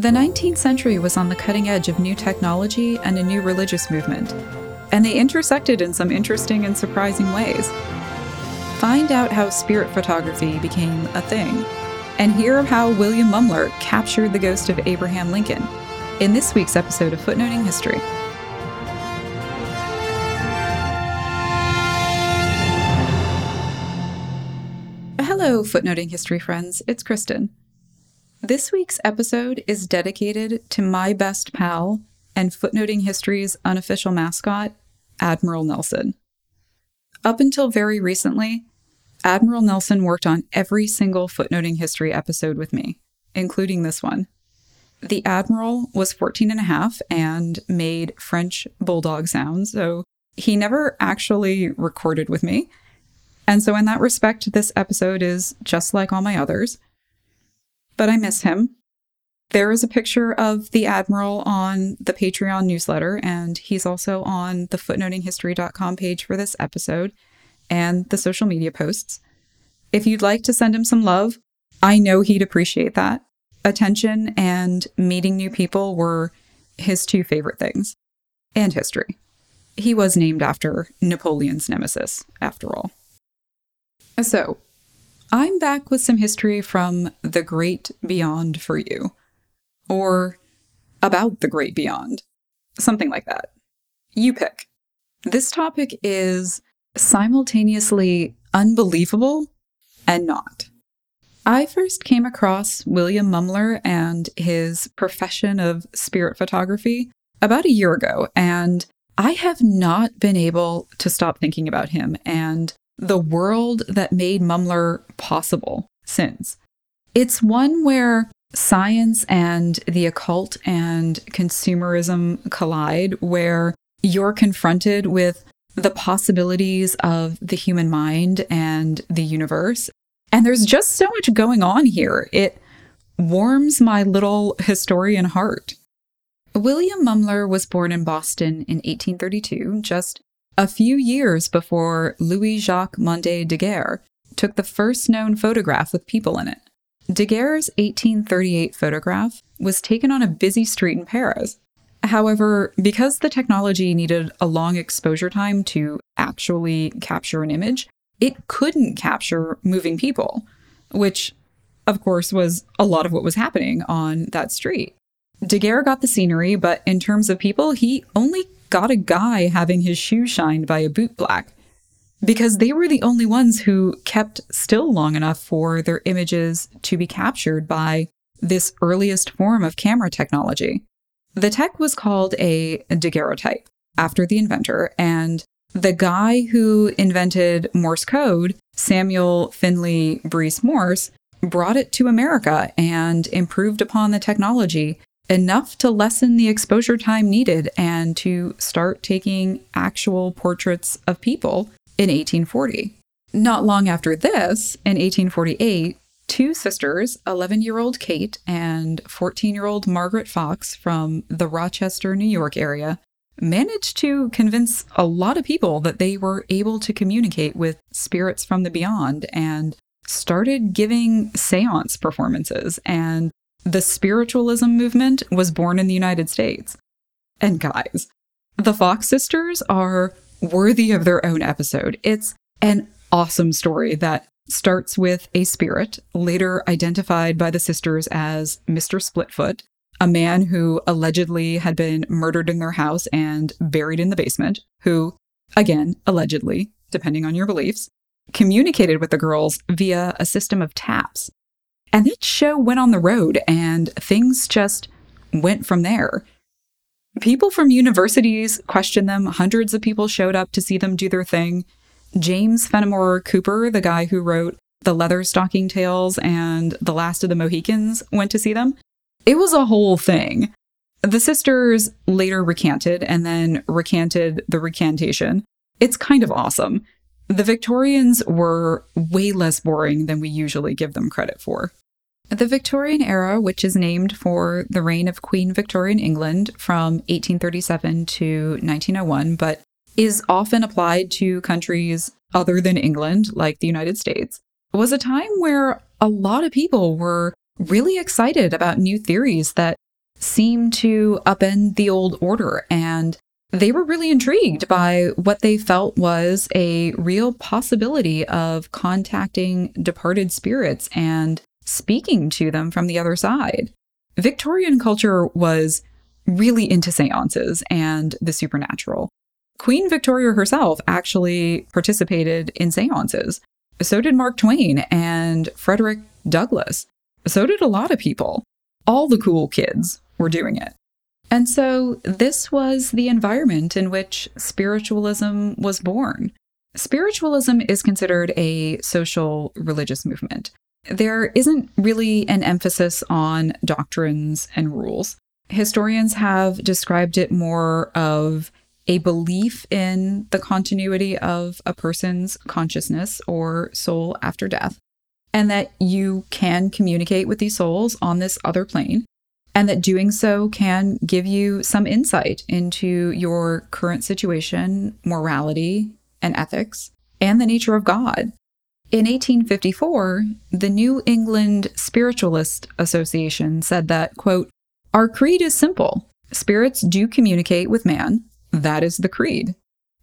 The 19th century was on the cutting edge of new technology and a new religious movement, and they intersected in some interesting and surprising ways. Find out how spirit photography became a thing, and hear how William Mumler captured the ghost of Abraham Lincoln in this week's episode of Footnoting History. Hello, Footnoting History friends. It's Kristin. This week's episode is dedicated to my best pal and Footnoting History's unofficial mascot, Admiral Nelson. Up until very recently, Admiral Nelson worked on every single Footnoting History episode with me, including this one. The Admiral was 14 and a half and made French bulldog sounds, so he never actually recorded with me. And so, in that respect, this episode is just like all my others but I miss him. There is a picture of the Admiral on the Patreon newsletter, and he's also on the footnotinghistory.com page for this episode and the social media posts. If you'd like to send him some love, I know he'd appreciate that. Attention and meeting new people were his two favorite things, and history. He was named after Napoleon's nemesis, after all. So, I'm back with some history from the great beyond for you, or about the great beyond, something like that. You pick. This topic is simultaneously unbelievable and not. I first came across William Mumler and his profession of spirit photography about a year ago, and I have not been able to stop thinking about him and the world that made Mumler possible since. It's one where science and the occult and consumerism collide, where you're confronted with the possibilities of the human mind and the universe. And there's just so much going on here. It warms my little historian heart. William Mumler was born in Boston in 1832, just a few years before Louis Jacques Mandé Daguerre took the first known photograph with people in it. Daguerre's 1838 photograph was taken on a busy street in Paris. However, because the technology needed a long exposure time to actually capture an image, it couldn't capture moving people, which, of course, was a lot of what was happening on that street. Daguerre got the scenery, but in terms of people, he only got a guy having his shoe shined by a boot black because they were the only ones who kept still long enough for their images to be captured by this earliest form of camera technology. The tech was called a daguerreotype after the inventor, and the guy who invented Morse code, Samuel Finley Breese Morse, brought it to America and improved upon the technology enough to lessen the exposure time needed and to start taking actual portraits of people in 1840. Not long after this, in 1848, two sisters, 11 year old Kate and 14 year old Margaret Fox from the Rochester, New York area, managed to convince a lot of people that they were able to communicate with spirits from the beyond and started giving seance performances and the spiritualism movement was born in the United States. And guys, the Fox sisters are worthy of their own episode. It's an awesome story that starts with a spirit, later identified by the sisters as Mr. Splitfoot, a man who allegedly had been murdered in their house and buried in the basement, who, again, allegedly, depending on your beliefs, communicated with the girls via a system of taps and that show went on the road and things just went from there. People from universities questioned them. Hundreds of people showed up to see them do their thing. James Fenimore Cooper, the guy who wrote The Leather Stocking Tales and The Last of the Mohicans, went to see them. It was a whole thing. The sisters later recanted and then recanted the recantation. It's kind of awesome. The Victorians were way less boring than we usually give them credit for. The Victorian era, which is named for the reign of Queen Victoria in England from 1837 to 1901, but is often applied to countries other than England, like the United States, was a time where a lot of people were really excited about new theories that seemed to upend the old order and they were really intrigued by what they felt was a real possibility of contacting departed spirits and speaking to them from the other side. Victorian culture was really into seances and the supernatural. Queen Victoria herself actually participated in seances. So did Mark Twain and Frederick Douglass. So did a lot of people. All the cool kids were doing it. And so this was the environment in which spiritualism was born. Spiritualism is considered a social religious movement. There isn't really an emphasis on doctrines and rules. Historians have described it more of a belief in the continuity of a person's consciousness or soul after death, and that you can communicate with these souls on this other plane, and that doing so can give you some insight into your current situation, morality, and ethics, and the nature of God. In 1854, the New England Spiritualist Association said that, quote, Our creed is simple. Spirits do communicate with man. That is the creed.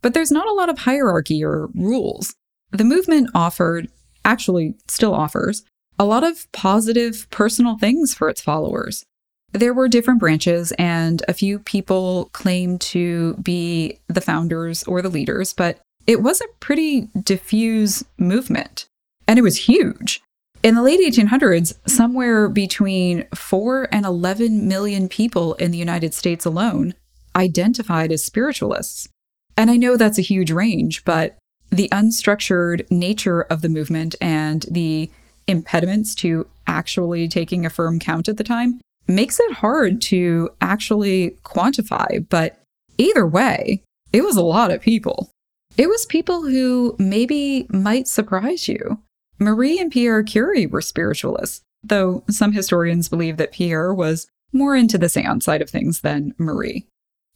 But there's not a lot of hierarchy or rules. The movement offered, actually still offers, a lot of positive personal things for its followers. There were different branches, and a few people claimed to be the founders or the leaders, but it was a pretty diffuse movement, and it was huge. In the late 1800s, somewhere between 4 and 11 million people in the United States alone identified as spiritualists. And I know that's a huge range, but the unstructured nature of the movement and the impediments to actually taking a firm count at the time makes it hard to actually quantify. But either way, it was a lot of people. It was people who maybe might surprise you. Marie and Pierre Curie were spiritualists, though some historians believe that Pierre was more into the seance side of things than Marie.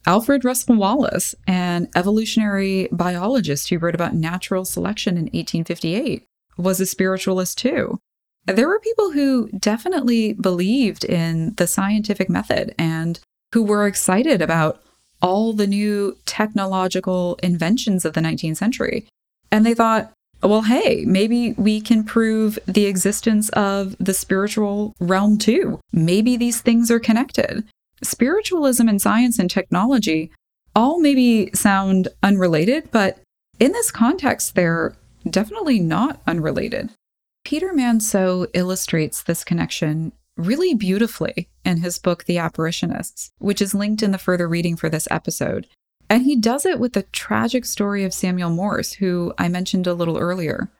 Alfred Russel Wallace, an evolutionary biologist who wrote about natural selection in 1858, was a spiritualist too. There were people who definitely believed in the scientific method and who were excited about all the new technological inventions of the 19th century. And they thought, well, hey, maybe we can prove the existence of the spiritual realm too. Maybe these things are connected. Spiritualism and science and technology all maybe sound unrelated, but in this context, they're definitely not unrelated. Peter Manseau illustrates this connection really beautifully in his book, The Apparitionists, which is linked in the further reading for this episode. And he does it with the tragic story of Samuel Morse, who I mentioned a little earlier.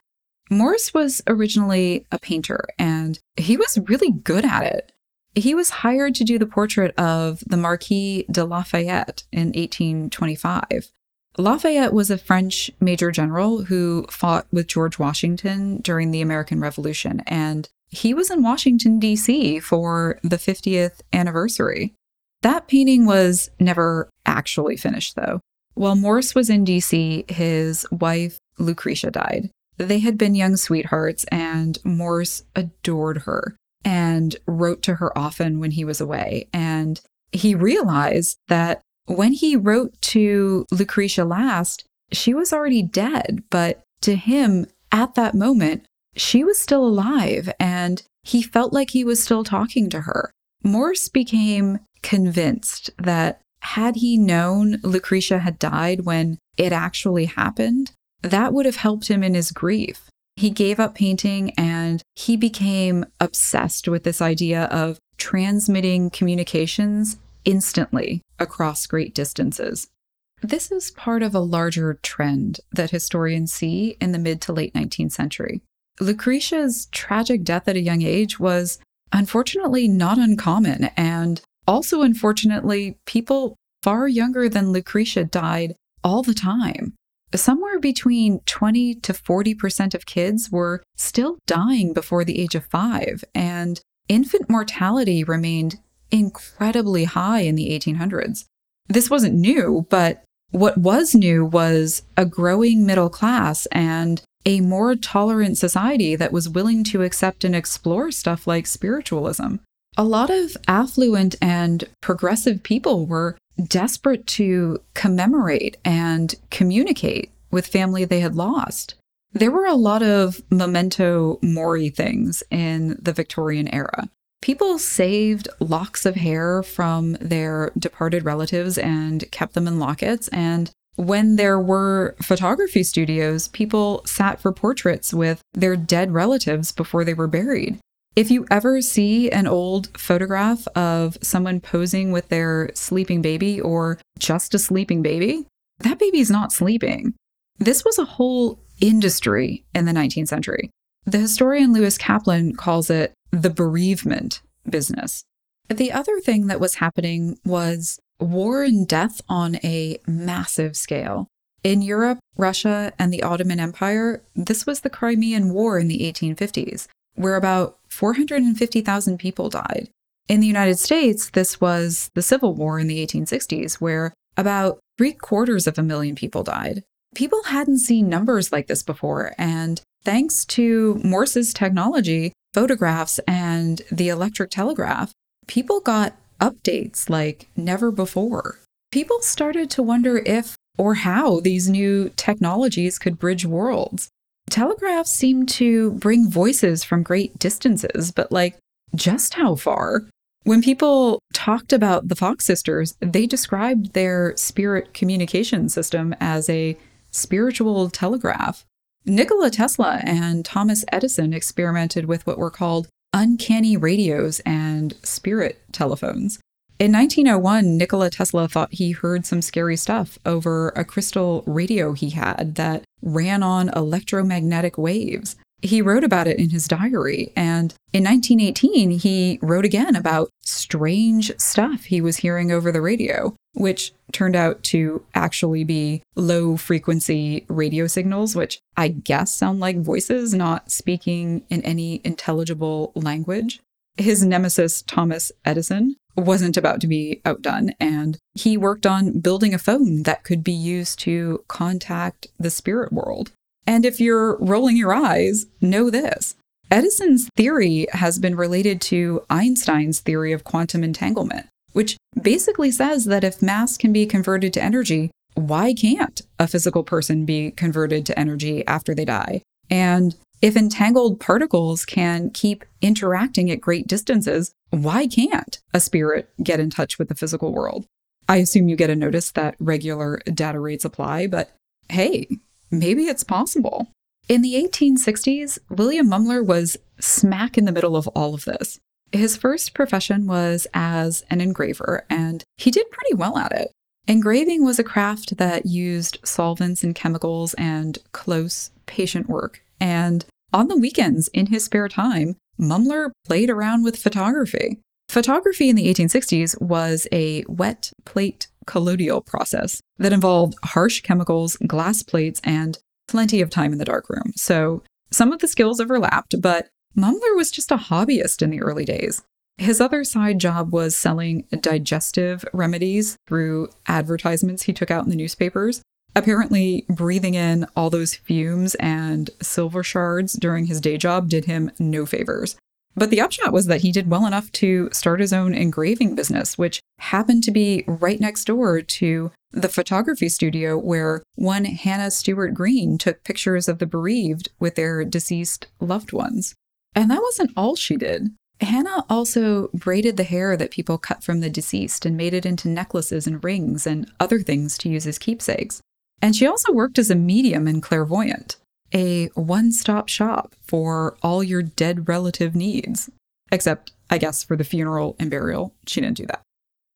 Morse was originally a painter, and he was really good at it. He was hired to do the portrait of the Marquis de Lafayette in 1825. Lafayette was a French major general who fought with George Washington during the American Revolution, and he was in Washington, D.C. for the 50th anniversary. That painting was never actually finished, though. While Morse was in D.C., his wife, Lucretia, died. They had been young sweethearts, and Morse adored her and wrote to her often when he was away. And he realized that when he wrote to Lucretia last, she was already dead, but to him, at that moment, she was still alive and he felt like he was still talking to her. Morse became convinced that had he known Lucretia had died when it actually happened, that would have helped him in his grief. He gave up painting and he became obsessed with this idea of transmitting communications instantly across great distances. This is part of a larger trend that historians see in the mid to late 19th century. Lucretia's tragic death at a young age was unfortunately not uncommon, and also, unfortunately, people far younger than Lucretia died all the time. Somewhere between 20 to 40% of kids were still dying before the age of five, and infant mortality remained incredibly high in the 1800s. This wasn't new, but what was new was a growing middle class and a more tolerant society that was willing to accept and explore stuff like spiritualism. a lot of affluent and progressive people were desperate to commemorate and communicate with family they had lost. There were a lot of memento mori things in the Victorian era. People saved locks of hair from their departed relatives and kept them in lockets. And when there were photography studios, people sat for portraits with their dead relatives before they were buried. If you ever see an old photograph of someone posing with their sleeping baby or just a sleeping baby, that baby's not sleeping. This was a whole industry in the 19th century. The historian Louis Kaplan calls it the bereavement business. The other thing that was happening was war and death on a massive scale. In Europe, Russia, and the Ottoman Empire, this was the Crimean War in the 1850s, where about 450,000 people died. In the United States, this was the Civil War in the 1860s, where about three quarters of a million people died. People hadn't seen numbers like this before, and thanks to Morse's technology, photographs, and the electric telegraph, people got updates like never before. People started to wonder if or how these new technologies could bridge worlds. Telegraphs seemed to bring voices from great distances, but like, just how far? When people talked about the Fox sisters, they described their spirit communication system as a spiritual telegraph. Nikola Tesla and Thomas Edison experimented with what were called uncanny radios and spirit telephones. In 1901, Nikola Tesla thought he heard some scary stuff over a crystal radio he had that ran on electromagnetic waves. He wrote about it in his diary, and in 1918, he wrote again about strange stuff he was hearing over the radio, which turned out to actually be low frequency radio signals, which I guess sound like voices not speaking in any intelligible language. His nemesis, Thomas Edison, wasn't about to be outdone, and he worked on building a phone that could be used to contact the spirit world. And if you're rolling your eyes, know this Edison's theory has been related to Einstein's theory of quantum entanglement, which basically says that if mass can be converted to energy, why can't a physical person be converted to energy after they die? And if entangled particles can keep interacting at great distances, why can't a spirit get in touch with the physical world? I assume you get a notice that regular data rates apply, but hey, maybe it's possible. In the 1860s, William Mumler was smack in the middle of all of this. His first profession was as an engraver, and he did pretty well at it. Engraving was a craft that used solvents and chemicals and close patient work. And on the weekends, in his spare time, Mumler played around with photography. Photography in the 1860s was a wet plate collodial process that involved harsh chemicals, glass plates, and plenty of time in the darkroom. So some of the skills overlapped, but Mumler was just a hobbyist in the early days. His other side job was selling digestive remedies through advertisements he took out in the newspapers. Apparently, breathing in all those fumes and silver shards during his day job did him no favors. But the upshot was that he did well enough to start his own engraving business, which happened to be right next door to the photography studio where one Hannah Stewart Green took pictures of the bereaved with their deceased loved ones. And that wasn't all she did. Hannah also braided the hair that people cut from the deceased and made it into necklaces and rings and other things to use as keepsakes. And she also worked as a medium and clairvoyant a one stop shop for all your dead relative needs. Except, I guess, for the funeral and burial, she didn't do that.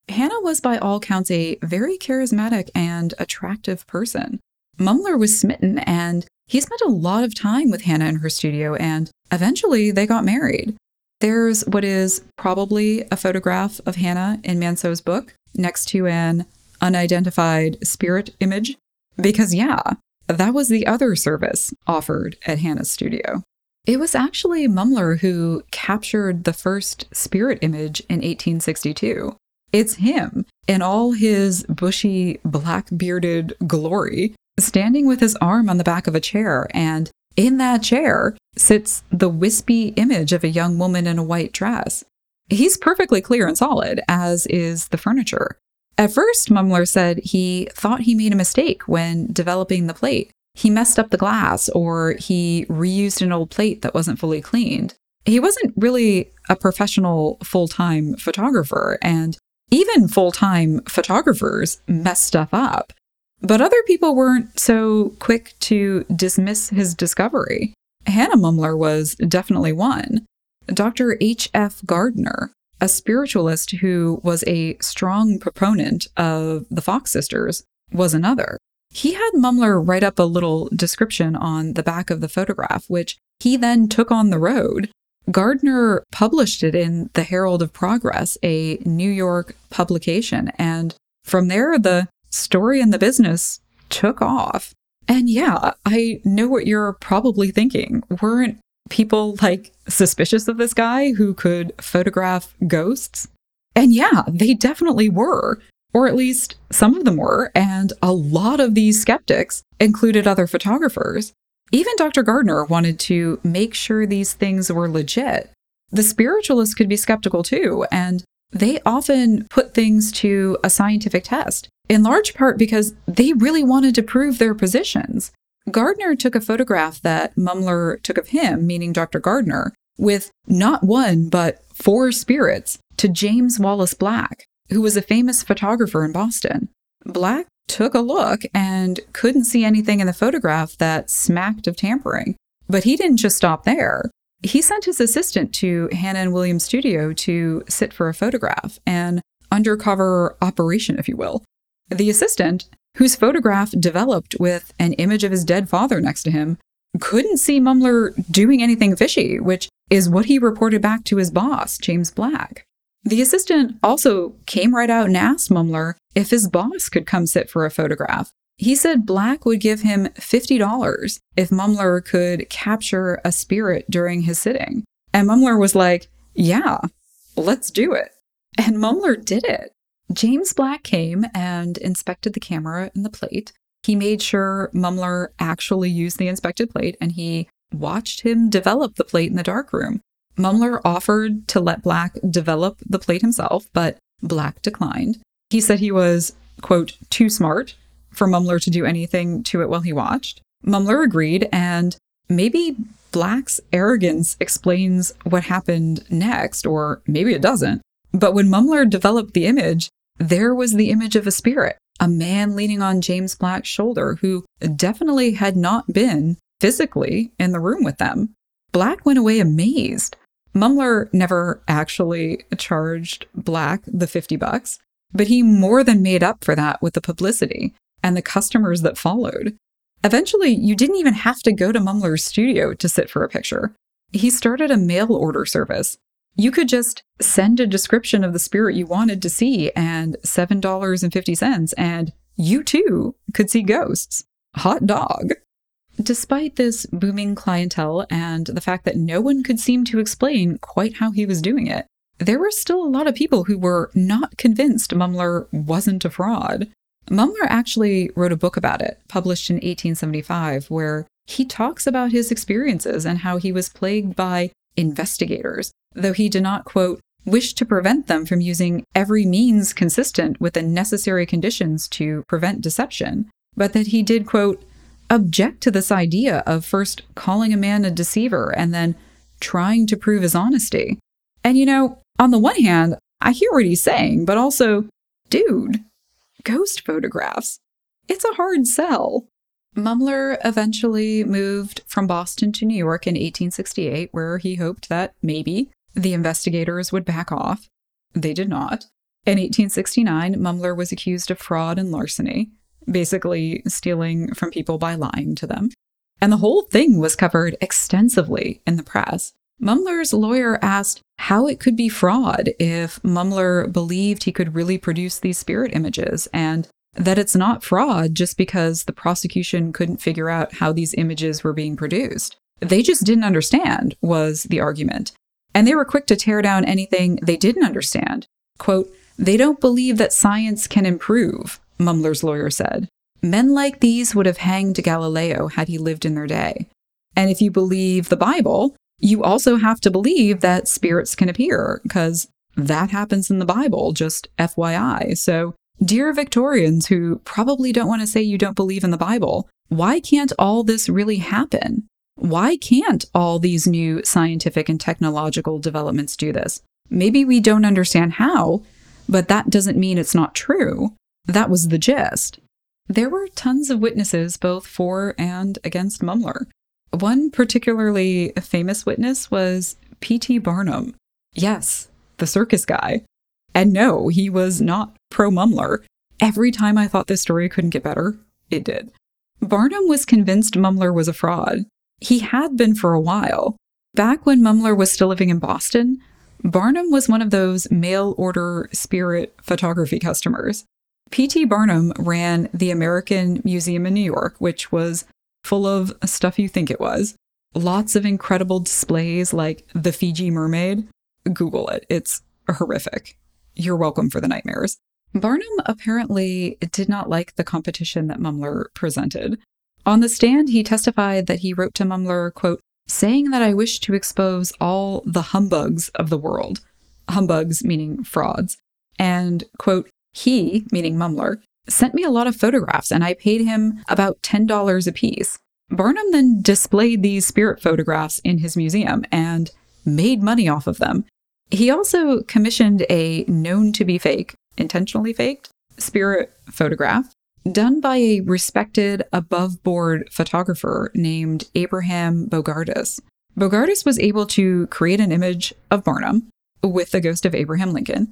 Hannah was, by all counts, a very charismatic and attractive person. Mumler was smitten, and he spent a lot of time with Hannah in her studio, and eventually they got married. There's what is probably a photograph of Hannah in Manseau's book next to an unidentified spirit image. Because, yeah, that was the other service offered at Hannah's studio. It was actually Mumler who captured the first spirit image in 1862. It's him in all his bushy, black bearded glory, standing with his arm on the back of a chair, and in that chair sits the wispy image of a young woman in a white dress. He's perfectly clear and solid, as is the furniture. At first, Mumler said he thought he made a mistake when developing the plate. He messed up the glass or he reused an old plate that wasn't fully cleaned. He wasn't really a professional full time photographer, and even full time photographers mess stuff up. But other people weren't so quick to dismiss his discovery. Hannah Mumler was definitely one. Dr. H.F. Gardner, a spiritualist who was a strong proponent of the Fox sisters, was another. He had Mumler write up a little description on the back of the photograph, which he then took on the road. Gardner published it in the Herald of Progress, a New York publication, and from there, the story and the business took off. And yeah, I know what you're probably thinking. Weren't people like suspicious of this guy who could photograph ghosts? And yeah, they definitely were. Or at least some of them were. And a lot of these skeptics included other photographers. Even Dr. Gardner wanted to make sure these things were legit. The spiritualists could be skeptical too, and they often put things to a scientific test in large part because they really wanted to prove their positions. Gardner took a photograph that Mumler took of him, meaning Dr. Gardner, with not one, but four spirits to James Wallace Black, who was a famous photographer in Boston. Black took a look and couldn't see anything in the photograph that smacked of tampering. But he didn't just stop there. He sent his assistant to Hannah and William's studio to sit for a photograph, an undercover operation, if you will. The assistant, whose photograph developed with an image of his dead father next to him, couldn't see Mumler doing anything fishy, which is what he reported back to his boss, James Black. The assistant also came right out and asked Mumler if his boss could come sit for a photograph. He said Black would give him $50 if Mumler could capture a spirit during his sitting. And Mumler was like, Yeah, let's do it. And Mumler did it. James Black came and inspected the camera and the plate. He made sure Mumler actually used the inspected plate and he watched him develop the plate in the darkroom. Mumler offered to let Black develop the plate himself, but Black declined. He said he was, quote, too smart for Mumler to do anything to it while he watched. Mumler agreed, and maybe Black's arrogance explains what happened next, or maybe it doesn't. But when Mumler developed the image, there was the image of a spirit, a man leaning on James Black's shoulder who definitely had not been physically in the room with them. Black went away amazed. Mumler never actually charged Black the 50 bucks, but he more than made up for that with the publicity and the customers that followed. Eventually, you didn't even have to go to Mumler's studio to sit for a picture. He started a mail order service you could just send a description of the spirit you wanted to see and $7.50, and you too could see ghosts. Hot dog. Despite this booming clientele and the fact that no one could seem to explain quite how he was doing it, there were still a lot of people who were not convinced Mumler wasn't a fraud. Mumler actually wrote a book about it, published in 1875, where he talks about his experiences and how he was plagued by investigators though he did not, quote, wish to prevent them from using every means consistent with the necessary conditions to prevent deception, but that he did, quote, object to this idea of first calling a man a deceiver and then trying to prove his honesty. And you know, on the one hand, I hear what he's saying, but also, dude, ghost photographs. It's a hard sell. Mumler eventually moved from Boston to New York in 1868, where he hoped that maybe the investigators would back off. They did not. In 1869, Mumler was accused of fraud and larceny, basically stealing from people by lying to them. And the whole thing was covered extensively in the press. Mumler's lawyer asked how it could be fraud if Mumler believed he could really produce these spirit images, and that it's not fraud just because the prosecution couldn't figure out how these images were being produced. They just didn't understand, was the argument and they were quick to tear down anything they didn't understand. Quote, they don't believe that science can improve, Mumler's lawyer said. Men like these would have hanged Galileo had he lived in their day. And if you believe the Bible, you also have to believe that spirits can appear, because that happens in the Bible, just FYI. So, dear Victorians who probably don't want to say you don't believe in the Bible, why can't all this really happen? Why can't all these new scientific and technological developments do this? Maybe we don't understand how, but that doesn't mean it's not true. That was the gist. There were tons of witnesses both for and against Mumler. One particularly famous witness was P.T. Barnum. Yes, the circus guy. And no, he was not pro Mumler. Every time I thought this story couldn't get better, it did. Barnum was convinced Mumler was a fraud. He had been for a while. Back when Mumler was still living in Boston, Barnum was one of those mail order spirit photography customers. P.T. Barnum ran the American Museum in New York, which was full of stuff you think it was. Lots of incredible displays like the Fiji mermaid. Google it, it's horrific. You're welcome for the nightmares. Barnum apparently did not like the competition that Mumler presented. On the stand, he testified that he wrote to Mumler, quote, saying that I wish to expose all the humbugs of the world. Humbugs meaning frauds. And, quote, he, meaning Mumler, sent me a lot of photographs and I paid him about $10 a piece. Barnum then displayed these spirit photographs in his museum and made money off of them. He also commissioned a known to be fake, intentionally faked, spirit photograph done by a respected above board photographer named Abraham Bogardus. Bogardus was able to create an image of Barnum with the ghost of Abraham Lincoln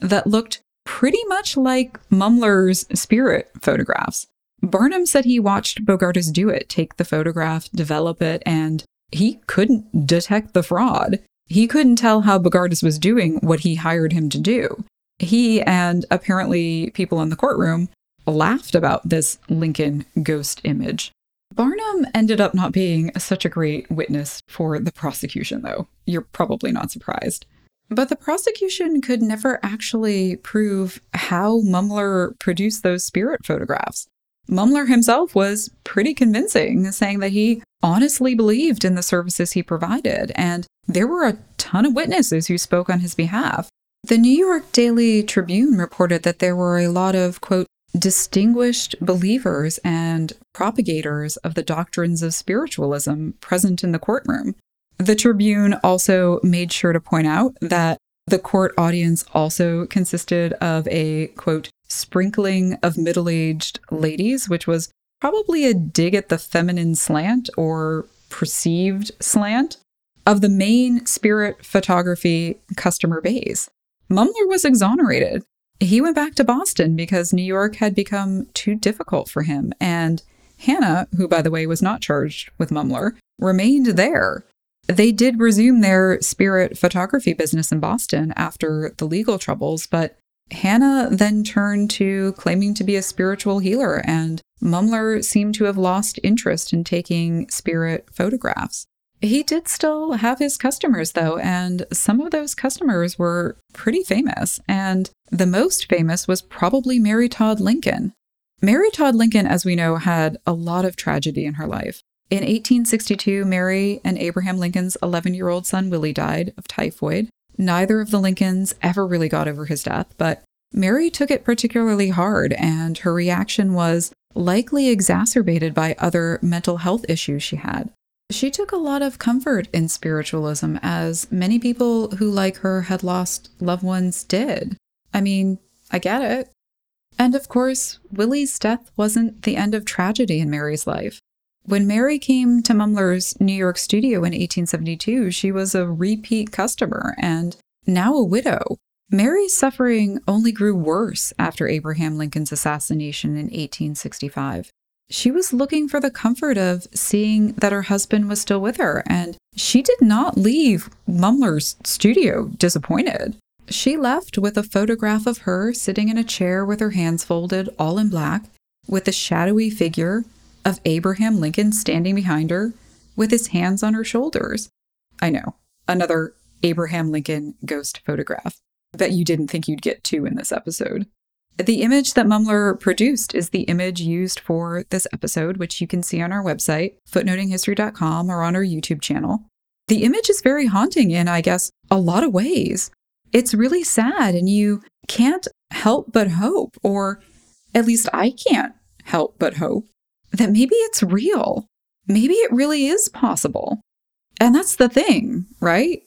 that looked pretty much like Mumler's spirit photographs. Barnum said he watched Bogardus do it, take the photograph, develop it, and he couldn't detect the fraud. He couldn't tell how Bogardus was doing what he hired him to do. He and apparently people in the courtroom laughed about this Lincoln ghost image. Barnum ended up not being such a great witness for the prosecution, though. You're probably not surprised. But the prosecution could never actually prove how Mumler produced those spirit photographs. Mumler himself was pretty convincing, saying that he honestly believed in the services he provided, and there were a ton of witnesses who spoke on his behalf. The New York Daily Tribune reported that there were a lot of, quote, distinguished believers and propagators of the doctrines of spiritualism present in the courtroom. The Tribune also made sure to point out that the court audience also consisted of a quote, sprinkling of middle aged ladies, which was probably a dig at the feminine slant or perceived slant of the main spirit photography customer base. Mumler was exonerated he went back to Boston because New York had become too difficult for him, and Hannah, who by the way was not charged with Mumler, remained there. They did resume their spirit photography business in Boston after the legal troubles, but Hannah then turned to claiming to be a spiritual healer, and Mumler seemed to have lost interest in taking spirit photographs. He did still have his customers, though, and some of those customers were pretty famous. And the most famous was probably Mary Todd Lincoln. Mary Todd Lincoln, as we know, had a lot of tragedy in her life. In 1862, Mary and Abraham Lincoln's 11 year old son Willie died of typhoid. Neither of the Lincolns ever really got over his death, but Mary took it particularly hard, and her reaction was likely exacerbated by other mental health issues she had. She took a lot of comfort in spiritualism, as many people who, like her, had lost loved ones did. I mean, I get it. And of course, Willie's death wasn't the end of tragedy in Mary's life. When Mary came to Mumler's New York studio in 1872, she was a repeat customer and now a widow. Mary's suffering only grew worse after Abraham Lincoln's assassination in 1865 she was looking for the comfort of seeing that her husband was still with her, and she did not leave Mumler's studio disappointed. She left with a photograph of her sitting in a chair with her hands folded, all in black, with a shadowy figure of Abraham Lincoln standing behind her with his hands on her shoulders. I know, another Abraham Lincoln ghost photograph that you didn't think you'd get to in this episode. The image that Mumler produced is the image used for this episode, which you can see on our website, footnotinghistory.com, or on our YouTube channel. The image is very haunting in, I guess, a lot of ways. it's really sad, and you can't help but hope, or at least I can't help but hope, that maybe it's real. Maybe it really is possible. And that's the thing, right?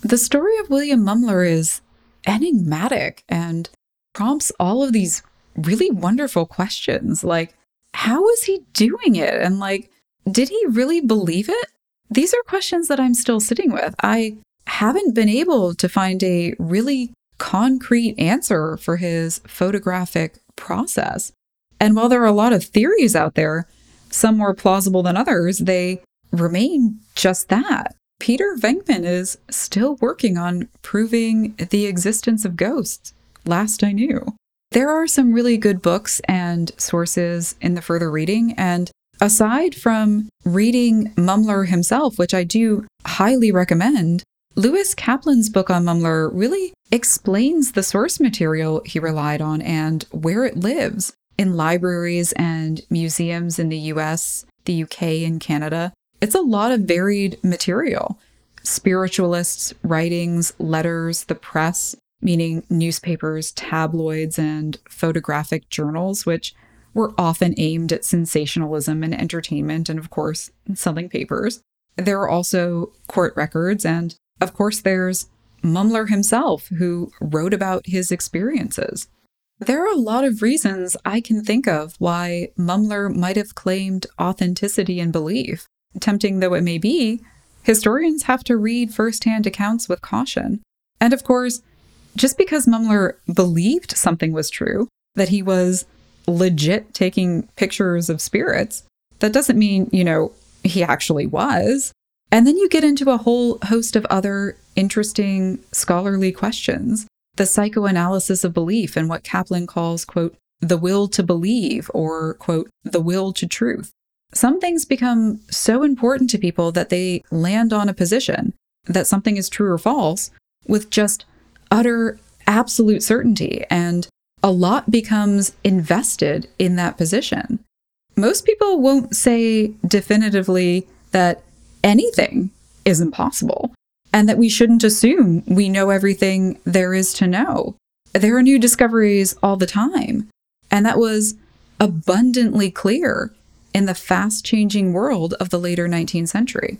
The story of William Mumler is enigmatic and prompts all of these really wonderful questions like, how was he doing it? And like, did he really believe it? These are questions that I'm still sitting with. I haven't been able to find a really concrete answer for his photographic process. And while there are a lot of theories out there, some more plausible than others, they remain just that. Peter Venkman is still working on proving the existence of ghosts, last I knew. There are some really good books and sources in the further reading, and aside from reading Mumler himself, which I do highly recommend, Louis Kaplan's book on Mumler really explains the source material he relied on and where it lives in libraries and museums in the US, the UK, and Canada. It's a lot of varied material spiritualists' writings, letters, the press, meaning newspapers, tabloids, and photographic journals, which were often aimed at sensationalism and entertainment, and of course, selling papers. There are also court records, and of course, there's Mumler himself, who wrote about his experiences. There are a lot of reasons I can think of why Mumler might have claimed authenticity and belief. Tempting though it may be, historians have to read firsthand accounts with caution. And of course, just because Mumler believed something was true, that he was legit taking pictures of spirits, that doesn't mean, you know, he actually was. And then you get into a whole host of other interesting scholarly questions. The psychoanalysis of belief and what Kaplan calls, quote, the will to believe or, quote, the will to truth. Some things become so important to people that they land on a position that something is true or false with just utter absolute certainty. And a lot becomes invested in that position. Most people won't say definitively that anything is impossible and that we shouldn't assume we know everything there is to know. There are new discoveries all the time. And that was abundantly clear in the fast changing world of the later 19th century.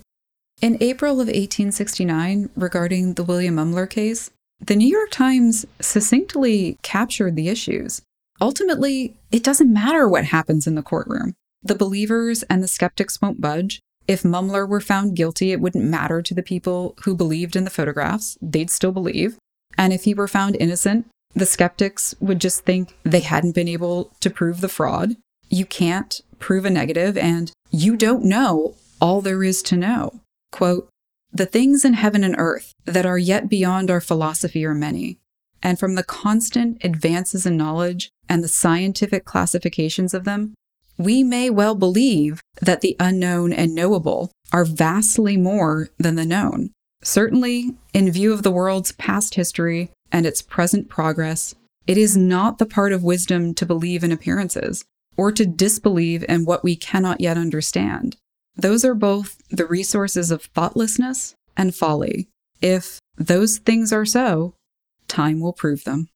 In April of 1869, regarding the William Mumler case, the New York Times succinctly captured the issues. Ultimately, it doesn't matter what happens in the courtroom. The believers and the skeptics won't budge, if Mumler were found guilty, it wouldn't matter to the people who believed in the photographs. They'd still believe. And if he were found innocent, the skeptics would just think they hadn't been able to prove the fraud. You can't prove a negative, and you don't know all there is to know. Quote, the things in heaven and earth that are yet beyond our philosophy are many, and from the constant advances in knowledge and the scientific classifications of them, we may well believe that the unknown and knowable are vastly more than the known. Certainly, in view of the world's past history and its present progress, it is not the part of wisdom to believe in appearances or to disbelieve in what we cannot yet understand. Those are both the resources of thoughtlessness and folly. If those things are so, time will prove them.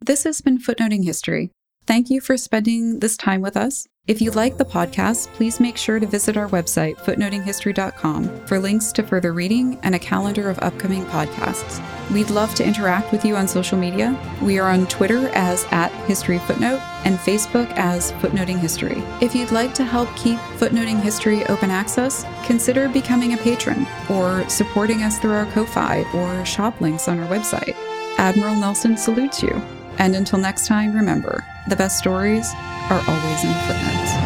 This has been Footnoting History. Thank you for spending this time with us. If you like the podcast, please make sure to visit our website, footnotinghistory.com, for links to further reading and a calendar of upcoming podcasts. We'd love to interact with you on social media. We are on Twitter as at History Footnote and Facebook as Footnoting History. If you'd like to help keep Footnoting History open access, consider becoming a patron or supporting us through our Ko-Fi or shop links on our website. Admiral Nelson salutes you. And until next time, remember the best stories are always in the footnotes.